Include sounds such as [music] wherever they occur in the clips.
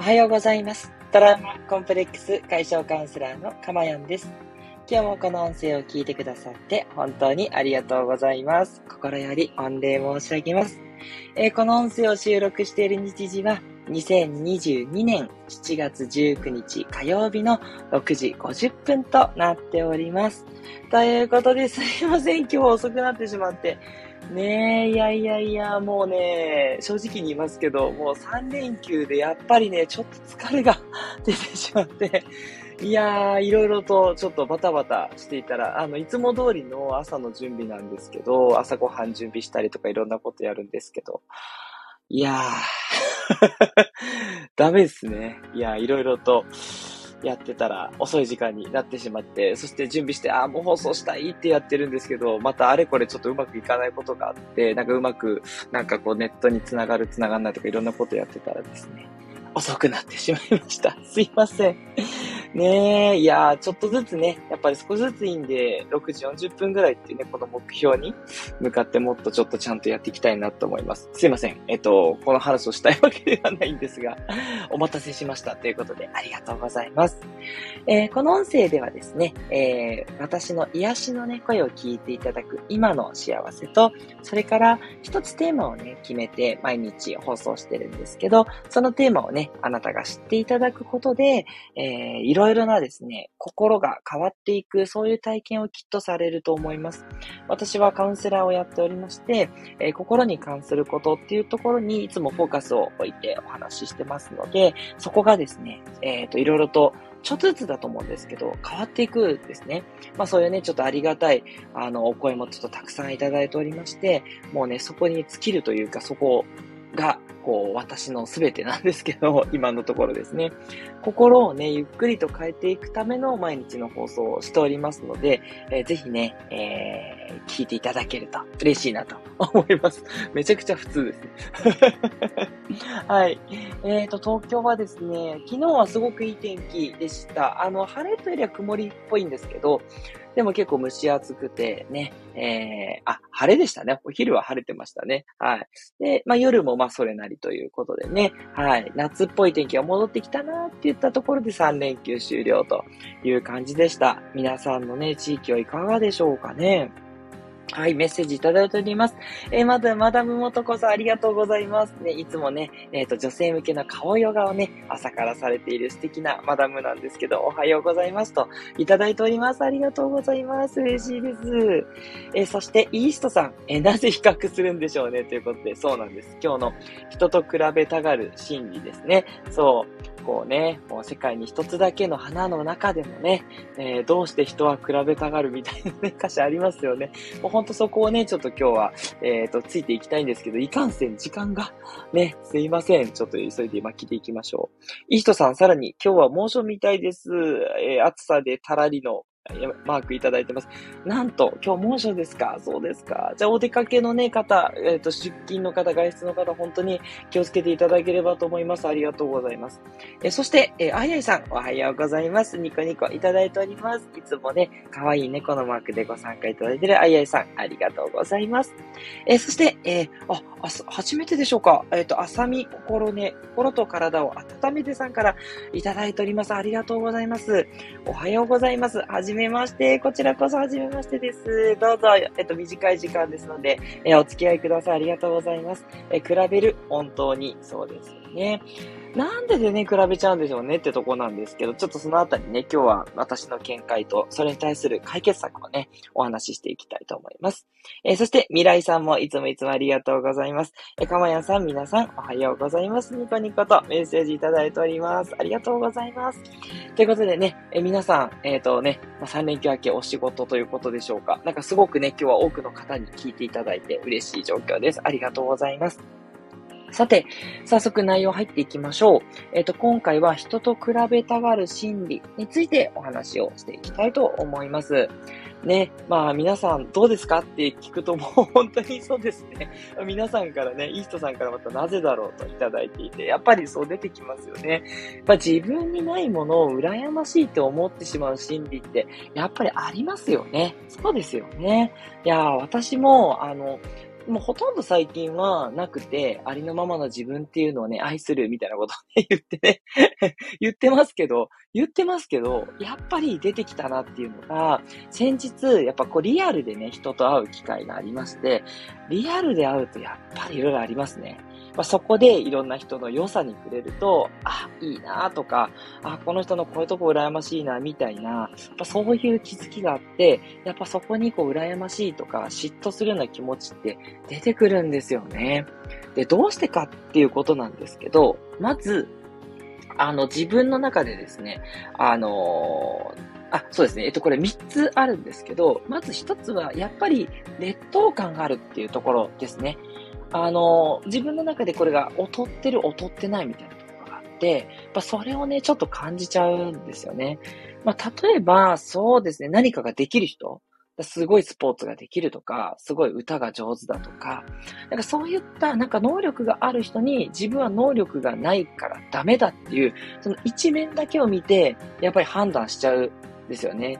おはようございます。トラウマコンプレックス解消カウンセラーのかまやんです。今日もこの音声を聞いてくださって本当にありがとうございます。心より御礼申し上げます。えーこの音声を収録している日時は2022年7月19日火曜日の6時50分となっております。ということですいません。今日遅くなってしまって。ねえ、いやいやいや、もうね、正直に言いますけど、もう3連休でやっぱりね、ちょっと疲れが [laughs] 出てしまって、いやー、いろいろとちょっとバタバタしていたら、あの、いつも通りの朝の準備なんですけど、朝ごはん準備したりとかいろんなことやるんですけど、いやー、[laughs] ダメですね。いや、いろいろとやってたら遅い時間になってしまって、そして準備して、ああもう放送したいってやってるんですけど、またあれこれちょっとうまくいかないことがあって、なんかうまく、なんかこうネットにつながるつながんないとかいろんなことやってたらですね、遅くなってしまいました。[laughs] すいません。ねえ、いやー、ちょっとずつね、やっぱり少しずついいんで、6時40分ぐらいっていうね、この目標に向かってもっとちょっとちゃんとやっていきたいなと思います。すいません。えっと、この話をしたいわけではないんですが、[laughs] お待たせしましたということで、ありがとうございます。えーこの音声ではですね、えー私の癒しのね、声を聞いていただく今の幸せと、それから一つテーマをね、決めて毎日放送してるんですけど、そのテーマをね、ねあなたが知っていただくことで、えーいろいろなですね、心が変わっていく、そういう体験をきっとされると思います。私はカウンセラーをやっておりまして、えー心に関することっていうところにいつもフォーカスを置いてお話ししてますので、そこがですね、えっ、と、いろいろとちょっとずつだと思うんですけど、変わっていくですね。まあそういうね、ちょっとありがたい、あの、お声もちょっとたくさんいただいておりまして、もうね、そこに尽きるというか、そこが、こう、私の全てなんですけど、[laughs] 今のところですね。心をね、ゆっくりと変えていくための毎日の放送をしておりますので、えーぜひね、えー聞いていただけると嬉しいなと思います。[laughs] めちゃくちゃ普通ですね。[laughs] はい。えっ、と、東京はですね、昨日はすごくいい天気でした。あの、晴れというよりは曇りっぽいんですけど、でも結構蒸し暑くてね、えー、あ、晴れでしたね。お昼は晴れてましたね。はい。で、まあ夜もまあそれなりということでね、はい。夏っぽい天気が戻ってきたなって言ったところで3連休終了という感じでした。皆さんのね、地域はいかがでしょうかね。はい、メッセージいただいております。えーまず、マダムもとこさんありがとうございます。ね、いつもね、えっ、と、女性向けの顔ヨガをね、朝からされている素敵なマダムなんですけど、おはようございますと、いただいております。ありがとうございます。嬉しいです。えーそして、イーストさん、えなぜ比較するんでしょうね？ということで、そうなんです。今日の人と比べたがる心理ですね。そう。こうね、もう世界に一つだけの花の中でもね、えーどうして人は比べたがるみたいなね、[laughs] 歌詞ありますよね。もうほんとそこをね、ちょっと今日は、えっ、と、ついていきたいんですけど、いかんせん時間が、ね、すいません。ちょっと急いで今聞いていきましょう。いい人さん、さらに今日は猛暑みたいです。えー暑さでたらりのマークいただいてます。なんと、今日猛暑ですか？そうですか。じゃあ、お出かけのね、方、えっ、と、出勤の方、外出の方、本当に気をつけていただければと思います。ありがとうございます。えーそして、えーあいあいさん、おはようございます。ニコニコいただいております。いつもね、可愛い猫のマークでご参加いただいているあいあいさん、ありがとうございます。えーそして、えーあ、あす、初めてでしょうかえっ、と、あさみ心ね、心と体を温めてさんからいただいております。ありがとうございます。おはようございます。はじめめまして。こちらこそはじめましてです。どうぞ、えっと、短い時間ですので、えーお付き合いください。ありがとうございます。えー比べる、本当にそうですよね。なんででね、比べちゃうんでしょうねってとこなんですけど、ちょっとそのあたりね、今日は私の見解と、それに対する解決策をね、お話ししていきたいと思います。えーそして、未来さんもいつもいつもありがとうございます。えーかまやさん、皆さん、おはようございます。ニコニコとメッセージいただいております。ありがとうございます。ということでね、えー皆さん、えっ、とね、まあ、3連休明けお仕事ということでしょうか。なんかすごくね、今日は多くの方に聞いていただいて嬉しい状況です。ありがとうございます。さて、早速内容入っていきましょう。えっ、と、今回は人と比べたがる心理についてお話をしていきたいと思います。ね、まあ皆さんどうですかって聞くともう本当にそうですね。[laughs] 皆さんからね、イーストさんからまたなぜだろうといただいていて、やっぱりそう出てきますよね。まあ自分にないものを羨ましいと思ってしまう心理って、やっぱりありますよね。そうですよね。いや、私も、あの、もうほとんど最近はなくて、ありのままの自分っていうのをね、愛するみたいなことをね、言ってね [laughs] 言ってますけど、言ってますけど、やっぱり出てきたなっていうのが、先日、やっぱこうリアルでね、人と会う機会がありまして、リアルで会うとやっぱり色々ありますね。まあ、そこでいろんな人の良さに触れると、あ、いいなとか、あ、この人のこういうとこ羨ましいな、みたいな、やっぱそういう気づきがあって、やっぱそこにこう羨ましいとか嫉妬するような気持ちって出てくるんですよね。で、どうしてかっていうことなんですけど、まず、あの、自分の中でですね、あのー、あ、そうですね。えっと、これ3つあるんですけど、まず1つは、やっぱり劣等感があるっていうところですね。あの、自分の中でこれが劣ってる、劣ってないみたいなところがあって、やっぱそれをね、ちょっと感じちゃうんですよね。まあ、例えば、そうですね、何かができる人、すごいスポーツができるとか、すごい歌が上手だとか、なんかそういったなんか能力がある人に自分は能力がないからダメだっていう、その一面だけを見て、やっぱり判断しちゃうんですよね。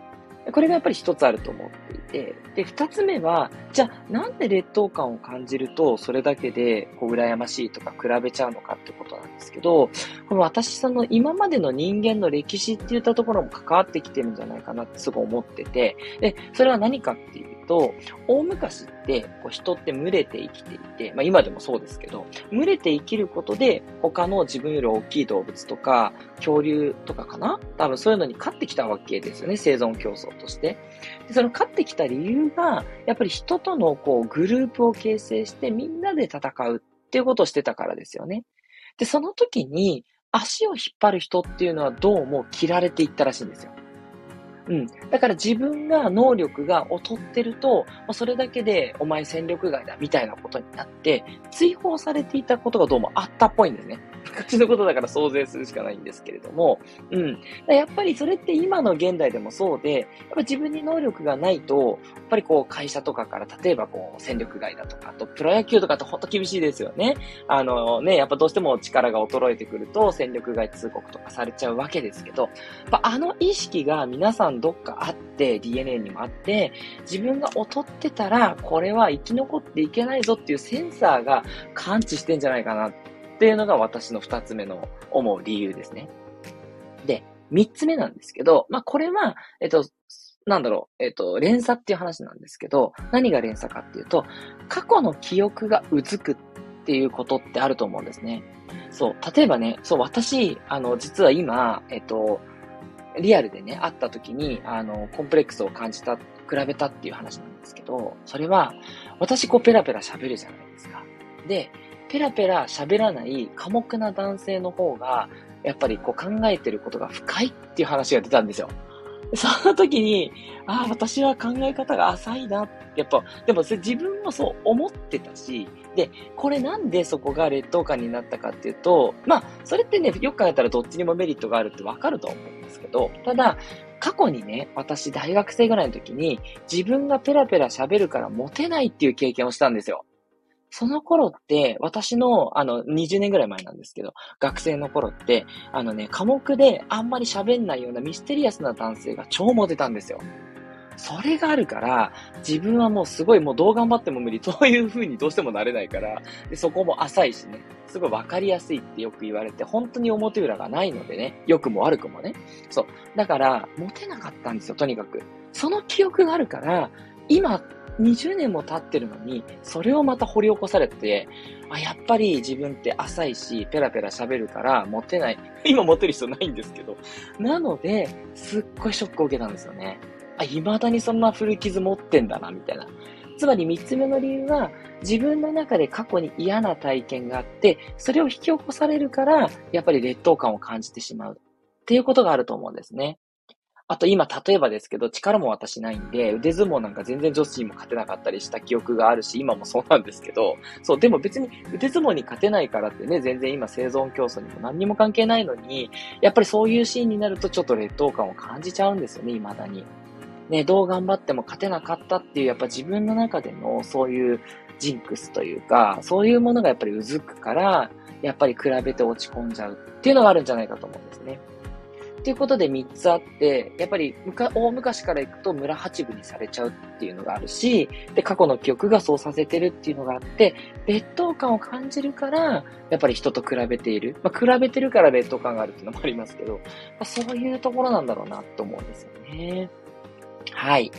これがやっぱり一つあると思っていて、で、二つ目は、じゃあなんで劣等感を感じると、それだけで、こう、羨ましいとか比べちゃうのかってことなんですけど、この私その今までの人間の歴史って言ったところも関わってきてるんじゃないかなってすごい思ってて、で、それは何かっていうと、大昔って、こう人って群れて生きていて、まあ今でもそうですけど、群れて生きることで、他の自分より大きい動物とか、恐竜とかかな？多分そういうのに勝ってきたわけですよね、生存競争として。でその勝ってきた理由が、やっぱり人とのこうグループを形成してみんなで戦うっていうことをしてたからですよね。で、その時に足を引っ張る人っていうのはどうも切られていったらしいんですよ。うん。だから自分が能力が劣ってると、まそれだけでお前戦力外だみたいなことになって、追放されていたことがどうもあったっぽいんですね。[laughs] 昔のことだから想像するしかないんですけれども、うん。やっぱりそれって今の現代でもそうで、やっぱ自分に能力がないと、やっぱりこう会社とかから例えばこう戦力外だとか、あとプロ野球とかってほんと厳しいですよね。あのね、やっぱどうしても力が衰えてくると戦力外通告とかされちゃうわけですけど、やっあの意識が皆さんどっかあって、DNA にもあって、自分が劣ってたら、これは生き残っていけないぞっていうセンサーが感知してんじゃないかなってっていうのが私の二つ目の思う理由ですね。で、三つ目なんですけど、まあ、これは、えっと、なんだろう、えっと、連鎖っていう話なんですけど、何が連鎖かっていうと、過去の記憶がうずくっていうことってあると思うんですね。そう、例えばね、そう、私、あの、実は今、えっと、リアルでね、会った時に、あの、コンプレックスを感じた、比べたっていう話なんですけど、それは、私こうペラペラ喋るじゃないですか。で、ペラペラ喋らない寡黙な男性の方が、やっぱりこう考えてることが深いっていう話が出たんですよ。[laughs] その時に、ああ、私は考え方が浅いな。やっぱ、でも自分もそう思ってたし、で、これなんでそこが劣等感になったかっていうと、まあ、それってね、よく考えたらどっちにもメリットがあるってわかると思うんですけど、ただ、過去にね、私大学生ぐらいの時に自分がペラペラ喋るからモテないっていう経験をしたんですよ。その頃って、私の、あの、20年ぐらい前なんですけど、学生の頃って、あのね、科目であんまり喋んないようなミステリアスな男性が超モテたんですよ。それがあるから、自分はもうすごいもうどう頑張っても無理。そういう風にどうしてもなれないから、でそこも浅いしね、すごいわかりやすいってよく言われて、本当に表裏がないのでね、良くも悪くもね。そう。だから、モテなかったんですよ、とにかく。その記憶があるから、今20年も経ってるのに、それをまた掘り起こされて、あ、やっぱり自分って浅いし、ペラペラ喋るからモテない。[laughs] 今モテる人ないんですけど。なので、すっごいショックを受けたんですよね。あ、未だにそんな古傷持ってんだな、みたいな。つまり三つ目の理由は、自分の中で過去に嫌な体験があって、それを引き起こされるから、やっぱり劣等感を感じてしまう。っていうことがあると思うんですね。あと今、例えばですけど、力も私ないんで、腕相撲なんか全然女子にも勝てなかったりした記憶があるし、今もそうなんですけど、そう、でも別に腕相撲に勝てないからってね、全然今生存競争にも何にも関係ないのに、やっぱりそういうシーンになるとちょっと劣等感を感じちゃうんですよね、未だに。ね、どう頑張っても勝てなかったっていう、やっぱ自分の中でのそういうジンクスというか、そういうものがやっぱりうずくから、やっぱり比べて落ち込んじゃうっていうのがあるんじゃないかと思うんですね。っていうことで3つあって、やっぱり大昔から行くと村八分にされちゃうっていうのがあるし、で、過去の記憶がそうさせてるっていうのがあって、劣等感を感じるから、やっぱり人と比べている。まあ、比べてるから劣等感があるっていうのもありますけど、まあ、そういうところなんだろうなと思うんですよね。はい。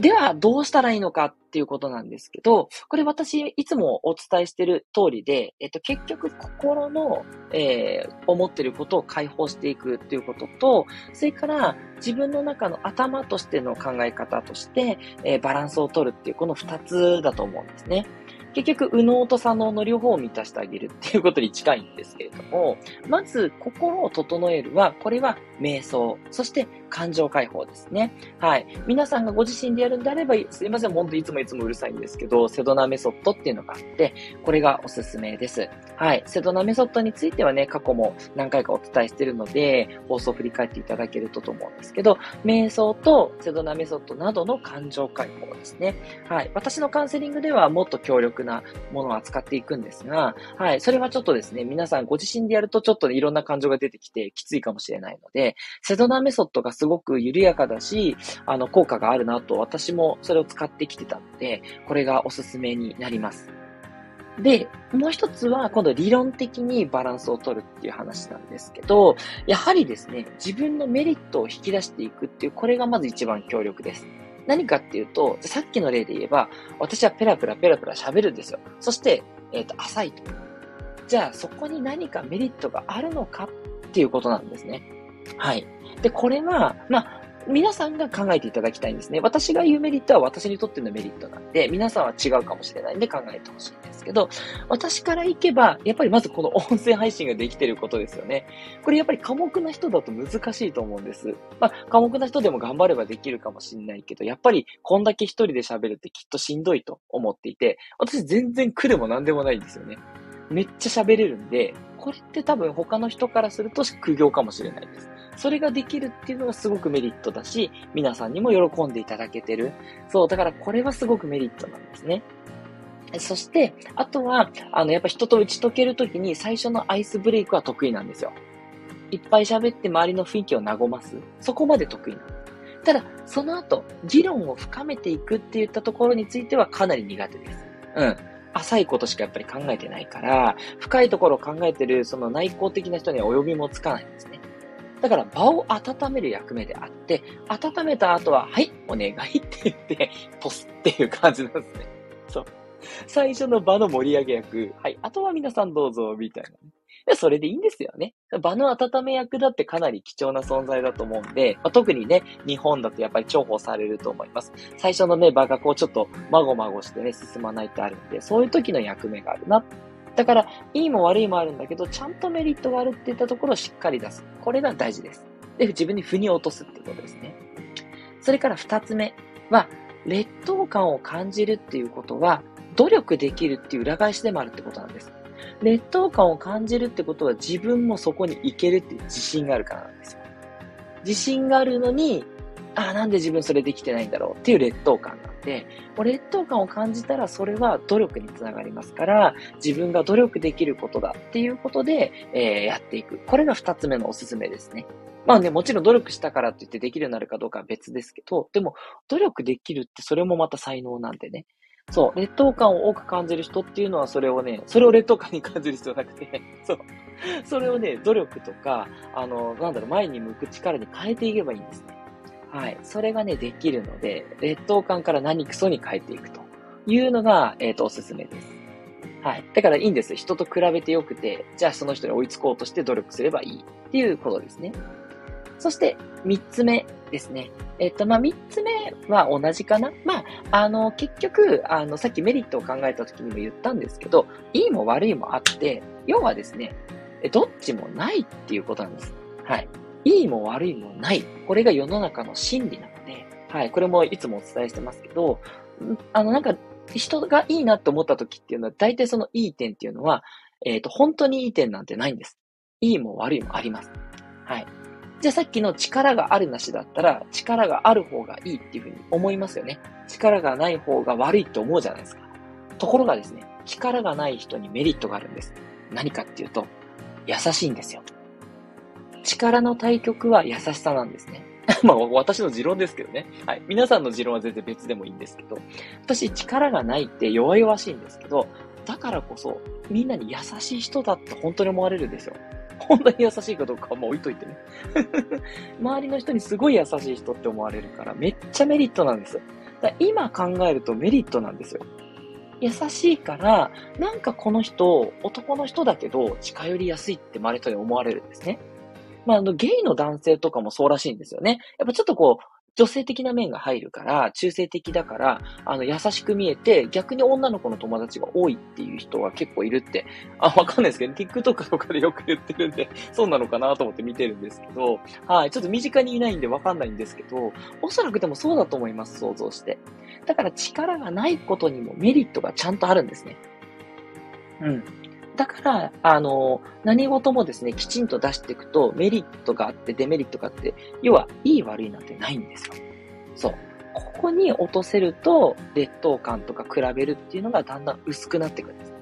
では、どうしたらいいのかっていうことなんですけど、これ私いつもお伝えしてる通りで、えっと、結局心の、えー、思ってることを解放していくっていうことと、それから自分の中の頭としての考え方として、えー、バランスを取るっていうこの二つだと思うんですね。結局、右脳と左脳の両方を満たしてあげるっていうことに近いんですけれども、まず、心を整えるは、これは瞑想、そして感情解放ですね。はい。皆さんがご自身でやるんであれば、すいません、ほんといつもいつもうるさいんですけど、セドナメソッドっていうのがあって、これがおすすめです。はい。セドナメソッドについてはね、過去も何回かお伝えしてるので、放送を振り返っていただけるとと思うんですけど、瞑想とセドナメソッドなどの感情解放ですね。はい。私のカウンセリングではもっと強力なものを扱っていくんですが、はい。それはちょっとですね、皆さんご自身でやるとちょっといろんな感情が出てきてきついかもしれないので、セドナメソッドがすごく緩やかだし、あの、効果があるなと私もそれを使ってきてたので、これがおすすめになります。で、もう一つは、今度理論的にバランスを取るっていう話なんですけど、やはりですね、自分のメリットを引き出していくっていう、これがまず一番強力です。何かっていうと、さっきの例で言えば、私はペラペラペラペラ喋るんですよ。そして、えっ、ー、と、浅いと。じゃあ、そこに何かメリットがあるのかっていうことなんですね。はい。で、これは、まあ、皆さんが考えていただきたいんですね。私が言うメリットは私にとってのメリットなんで、皆さんは違うかもしれないんで考えてほしいんですけど、私から行けば、やっぱりまずこの音声配信ができてることですよね。これやっぱり寡黙な人だと難しいと思うんです。まあ、寡黙な人でも頑張ればできるかもしれないけど、やっぱりこんだけ一人で喋るってきっとしんどいと思っていて、私全然苦でも何でもないんですよね。めっちゃ喋れるんで、これって多分他の人からすると苦行かもしれないです。それができるっていうのがすごくメリットだし、皆さんにも喜んでいただけてる。そう、だからこれはすごくメリットなんですね。そして、あとは、あの、やっぱ人と打ち解けるときに最初のアイスブレイクは得意なんですよ。いっぱい喋って周りの雰囲気を和ます。そこまで得意な。ただ、その後、議論を深めていくって言ったところについてはかなり苦手です。うん。浅いことしかやっぱり考えてないから、深いところを考えてる、その内向的な人には及びもつかないんですね。だから場を温める役目であって、温めた後は、はい、お願いって言って、ポスっていう感じなんですね。そう。最初の場の盛り上げ役、はい、あとは皆さんどうぞ、みたいな、ね。それでいいんですよね。場の温め役だってかなり貴重な存在だと思うんで、まあ、特にね、日本だとやっぱり重宝されると思います。最初のね、場がこうちょっとまごまごしてね、進まないってあるんで、そういう時の役目があるなだから、いいも悪いもあるんだけど、ちゃんとメリットがあるって言ったところをしっかり出す。これが大事です。で、自分に腑に落とすってことですね。それから二つ目は、劣等感を感じるっていうことは、努力できるっていう裏返しでもあるってことなんです。劣等感を感じるってことは自分もそこに行けるっていう自信があるからなんですよ。自信があるのに、ああ、なんで自分それできてないんだろうっていう劣等感があって、劣等感を感じたらそれは努力につながりますから、自分が努力できることだっていうことで、えー、やっていく。これが二つ目のおすすめですね。まあね、もちろん努力したからって言ってできるようになるかどうかは別ですけど、でも努力できるってそれもまた才能なんでね。そう、劣等感を多く感じる人っていうのはそれをね、それを劣等感に感じる必要なくて、[laughs] そう。それをね、努力とか、あの、なんだろう、前に向く力に変えていけばいいんですね。はい。それがね、できるので、劣等感から何クソに変えていくというのが、えっ、ー、と、おすすめです。はい。だからいいんです。人と比べてよくて、じゃあその人に追いつこうとして努力すればいいっていうことですね。そして、三つ目ですね。えっと、まあ、三つ目は同じかなまあ、あの、結局、あの、さっきメリットを考えた時にも言ったんですけど、いいも悪いもあって、要はですね、どっちもないっていうことなんです。はい。いいも悪いもない。これが世の中の真理なので、はい。これもいつもお伝えしてますけど、あの、なんか、人がいいなって思った時っていうのは、大体そのいい点っていうのは、えっ、ー、と、本当にいい点なんてないんです。いいも悪いもあります。じゃあさっきの力があるなしだったら、力がある方がいいっていうふうに思いますよね。力がない方が悪いって思うじゃないですか。ところがですね、力がない人にメリットがあるんです。何かっていうと、優しいんですよ。力の対極は優しさなんですね。[laughs] まあ、私の持論ですけどね。はい。皆さんの持論は全然別でもいいんですけど、私、力がないって弱々しいんですけど、だからこそ、みんなに優しい人だって本当に思われるんですよ。本当に優しいかどうかはもう置いといてね。[laughs] 周りの人にすごい優しい人って思われるから、めっちゃメリットなんです。だ今考えるとメリットなんですよ。優しいから、なんかこの人、男の人だけど近寄りやすいって周りの人に思われるんですね。まあ、あの、ゲイの男性とかもそうらしいんですよね。やっぱちょっとこう、女性的な面が入るから、中性的だから、あの、優しく見えて、逆に女の子の友達が多いっていう人が結構いるって、あ、わかんないですけど、TikTok とかでよく言ってるんで、そうなのかなと思って見てるんですけど、はい、ちょっと身近にいないんでわかんないんですけど、おそらくでもそうだと思います、想像して。だから力がないことにもメリットがちゃんとあるんですね。うん。だから、あの、何事もですね、きちんと出していくと、メリットがあって、デメリットがあって、要は、いい悪いなんてないんですよ。そう。ここに落とせると、劣等感とか比べるっていうのがだんだん薄くなってくるんです。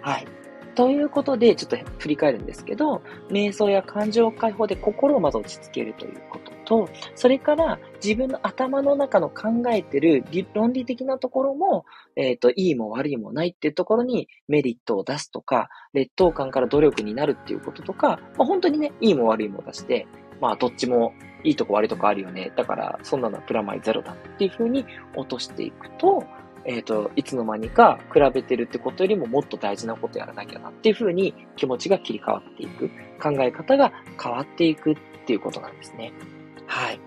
はい。ということで、ちょっと振り返るんですけど、瞑想や感情解放で心をまず落ち着けるということと、それから自分の頭の中の考えてる論理的なところも、えっ、ー、と、いいも悪いもないっていうところにメリットを出すとか、劣等感から努力になるっていうこととか、まあ、本当にね、いいも悪いも出して、まあ、どっちもいいとこ悪いとこあるよね。だから、そんなのはプラマイゼロだっていうふうに落としていくと、えっ、ー、と、いつの間にか比べてるってことよりももっと大事なことやらなきゃなっていうふうに気持ちが切り替わっていく。考え方が変わっていくっていうことなんですね。はい。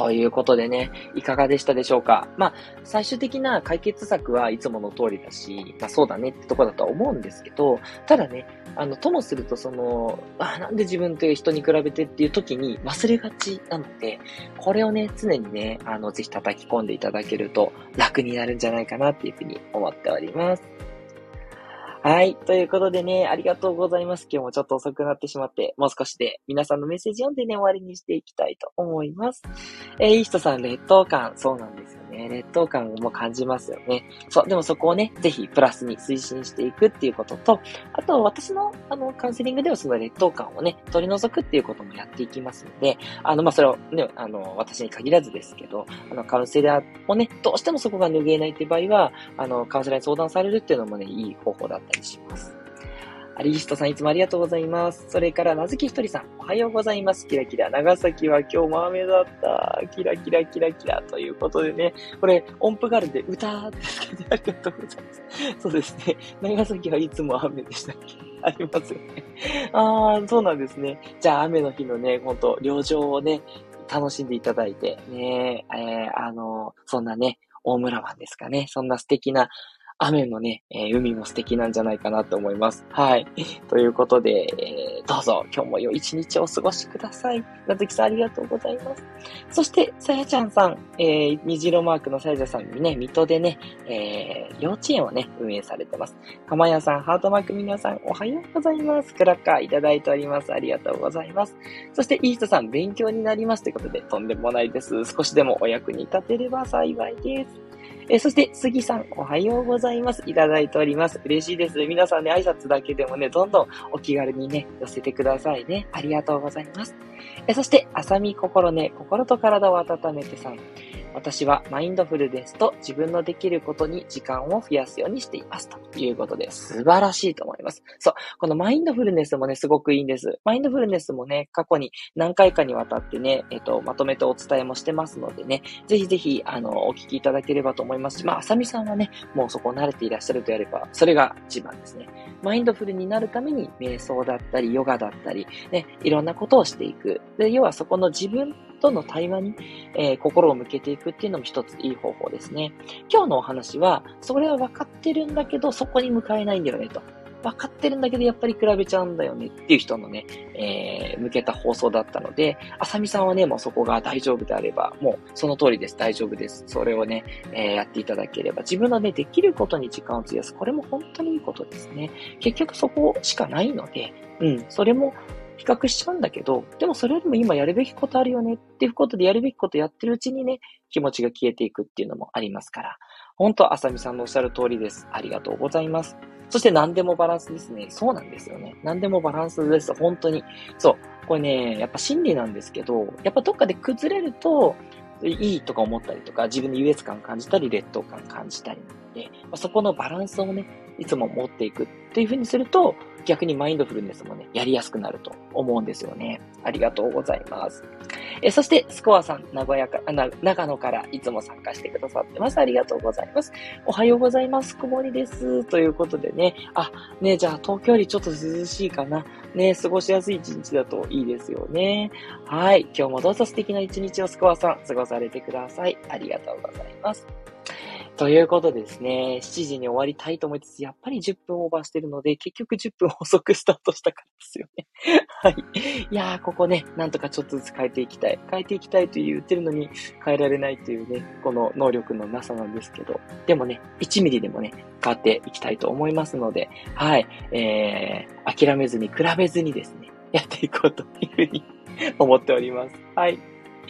ということでね、いかがでしたでしょうか？まあ、最終的な解決策はいつもの通りだし、まあそうだねってとこだとは思うんですけど、ただね、あの、ともするとその、あ、なんで自分という人に比べてっていう時に忘れがちなので、これをね、常にね、あの、ぜひ叩き込んでいただけると楽になるんじゃないかなっていうふうに思っております。はい。ということでね、ありがとうございます。今日もちょっと遅くなってしまって、もう少しで皆さんのメッセージ読んでね、終わりにしていきたいと思います。えー、いい人さん、劣等感。そうなんですね。劣等感も感じますよね。そう。でもそこをね、ぜひプラスに推進していくっていうことと、あと私のあのカウンセリングではその劣等感をね、取り除くっていうこともやっていきますので、あの、まあ、それをね、あの、私に限らずですけど、あの、カウンセラーをね、どうしてもそこが拭えないって場合は、あの、カウンセラーに相談されるっていうのもね、いい方法だったりします。アリヒストさんいつもありがとうございます。それから、なずきひとりさん、おはようございます。キラキラ。長崎は今日も雨だった。キラキラキラキラ。ということでね、これ、音符ガールで歌ですけど、ありがとうございます。そうですね。長崎はいつも雨でしたっけ？ありますよね。ああ、そうなんですね。じゃあ、雨の日のね、ほんと、旅情をね、楽しんでいただいて、ね、えー、あの、そんなね、大村湾ですかね。そんな素敵な雨のね、えー、海も素敵なんじゃないかなと思います。はい。[laughs] ということで、えー、どうぞ今日も良い一日をお過ごしください。なずきさんありがとうございます。そして、さやちゃんさん、えー、虹色マークのさやちゃんさんにね、水戸でね、えー、幼稚園をね、運営されてます。かまやさん、ハートマーク皆さん、おはようございます。クラッカーいただいております。ありがとうございます。そして、いい人さん、勉強になりますということで、とんでもないです。少しでもお役に立てれば幸いです。えそして、杉さん、おはようございます。いただいております。嬉しいです。皆さんね、挨拶だけでもね、どんどんお気軽にね、寄せてくださいね。ありがとうございます。えそして、あさみ心ね、心と体を温めてさん。私はマインドフルですと自分のできることに時間を増やすようにしていますということで素晴らしいと思います。そう。このマインドフルネスもね、すごくいいんです。マインドフルネスもね、過去に何回かにわたってね、えっ、と、まとめてお伝えもしてますのでね、ぜひぜひ、あの、お聞きいただければと思いますし、まあ、あさみさんはね、もうそこ慣れていらっしゃるとやれば、それが一番ですね。マインドフルになるために、瞑想だったり、ヨガだったり、ね、いろんなことをしていく。で、要はそこの自分との対話に、えー、心を向けていくっていうのも一ついい方法ですね。今日のお話は、それは分かってるんだけど、そこに向かえないんだよねと。分かってるんだけど、やっぱり比べちゃうんだよねっていう人のね、えー、向けた放送だったので、あさみさんはね、もうそこが大丈夫であれば、もうその通りです。大丈夫です。それをね、えー、やっていただければ、自分のね、できることに時間を費やす。これも本当にいいことですね。結局そこしかないので、うん、それも比較しちゃうんだけど、でもそれよりも今やるべきことあるよねっていうことでやるべきことやってるうちにね、気持ちが消えていくっていうのもありますから、本当、あさみさんのおっしゃる通りです。ありがとうございます。そして何でもバランスですね。そうなんですよね。何でもバランスです。本当に。そう。これね、やっぱ心理なんですけど、やっぱどっかで崩れると、いいとか思ったりとか、自分に優越感感じたり、劣等感感じたりで、まあ、そこのバランスをね、いつも持っていくっていう風にすると、逆にマインドフルネスもね、やりやすくなると思うんですよね。ありがとうございます。えそして、スコアさん、名古屋か、な、長野からいつも参加してくださってます。ありがとうございます。おはようございます。曇りです。ということでね、あ、ね、じゃあ東京よりちょっと涼しいかな。ね、過ごしやすい一日だといいですよね。はい。今日もどうぞ素敵な一日をスコアさん、過ごされてください。ありがとうございます。ということでですね、7時に終わりたいと思いつつ、やっぱり10分オーバーしてるので、結局10分遅くスタートしたからですよね。[laughs] はい。いやー、ここね、なんとかちょっとずつ変えていきたい。変えていきたいと言ってるのに変えられないというね、この能力のなさなんですけど、でもね、1ミリでもね、変わっていきたいと思いますので、はい。えー、諦めずに、比べずにですね、やっていこうというふうに思っております。はい。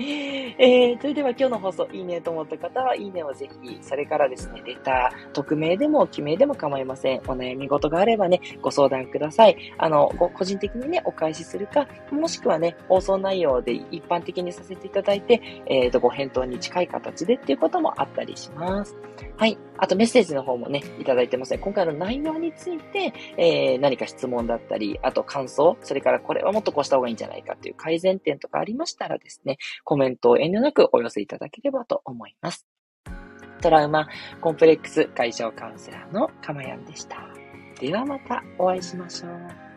えー、それでは今日の放送いいねと思った方はいいねをぜひ、それからですね、レター、匿名でも記名でも構いません。お悩み事があればね、ご相談ください。あの、ご個人的にね、お返しするか、もしくはね、放送内容で一般的にさせていただいて、えっ、ー、と、ご返答に近い形でっていうこともあったりします。はい。あとメッセージの方もね、いただいてますね。今回の内容について、えー、何か質問だったり、あと感想、それからこれはもっとこうした方がいいんじゃないかっていう改善点とかありましたらですね、コメントを遠慮なくお寄せいただければと思います。トラウマコンプレックス解消カウンセラーのかまやんでした。ではまたお会いしましょう。